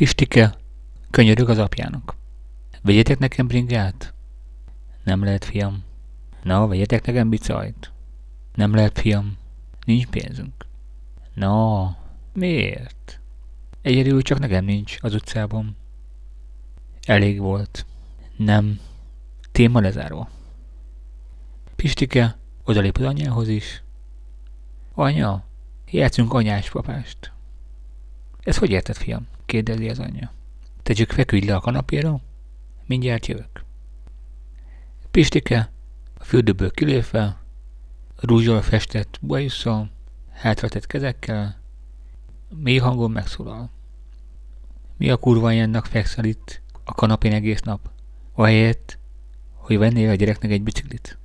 Pistike, könyörög az apjának. Vegyetek nekem bringát? Nem lehet, fiam. Na, vegyetek nekem bicajt. Nem lehet, fiam. Nincs pénzünk. Na, miért? Egyedül csak nekem nincs az utcában. Elég volt. Nem. Téma lezárva. Pistike odalép az anyjához is. Anya, játszunk anyás papást. Ez hogy érted, fiam? kérdezi az anyja. Te csak feküdj le a kanapéra, mindjárt jövök. Pistike a fürdőből kilépve, rúzsal festett bajusszal, hátratett kezekkel, mély hangon megszólal. Mi a kurva ennek fekszel itt a kanapén egész nap, ahelyett, hogy vennél a gyereknek egy biciklit?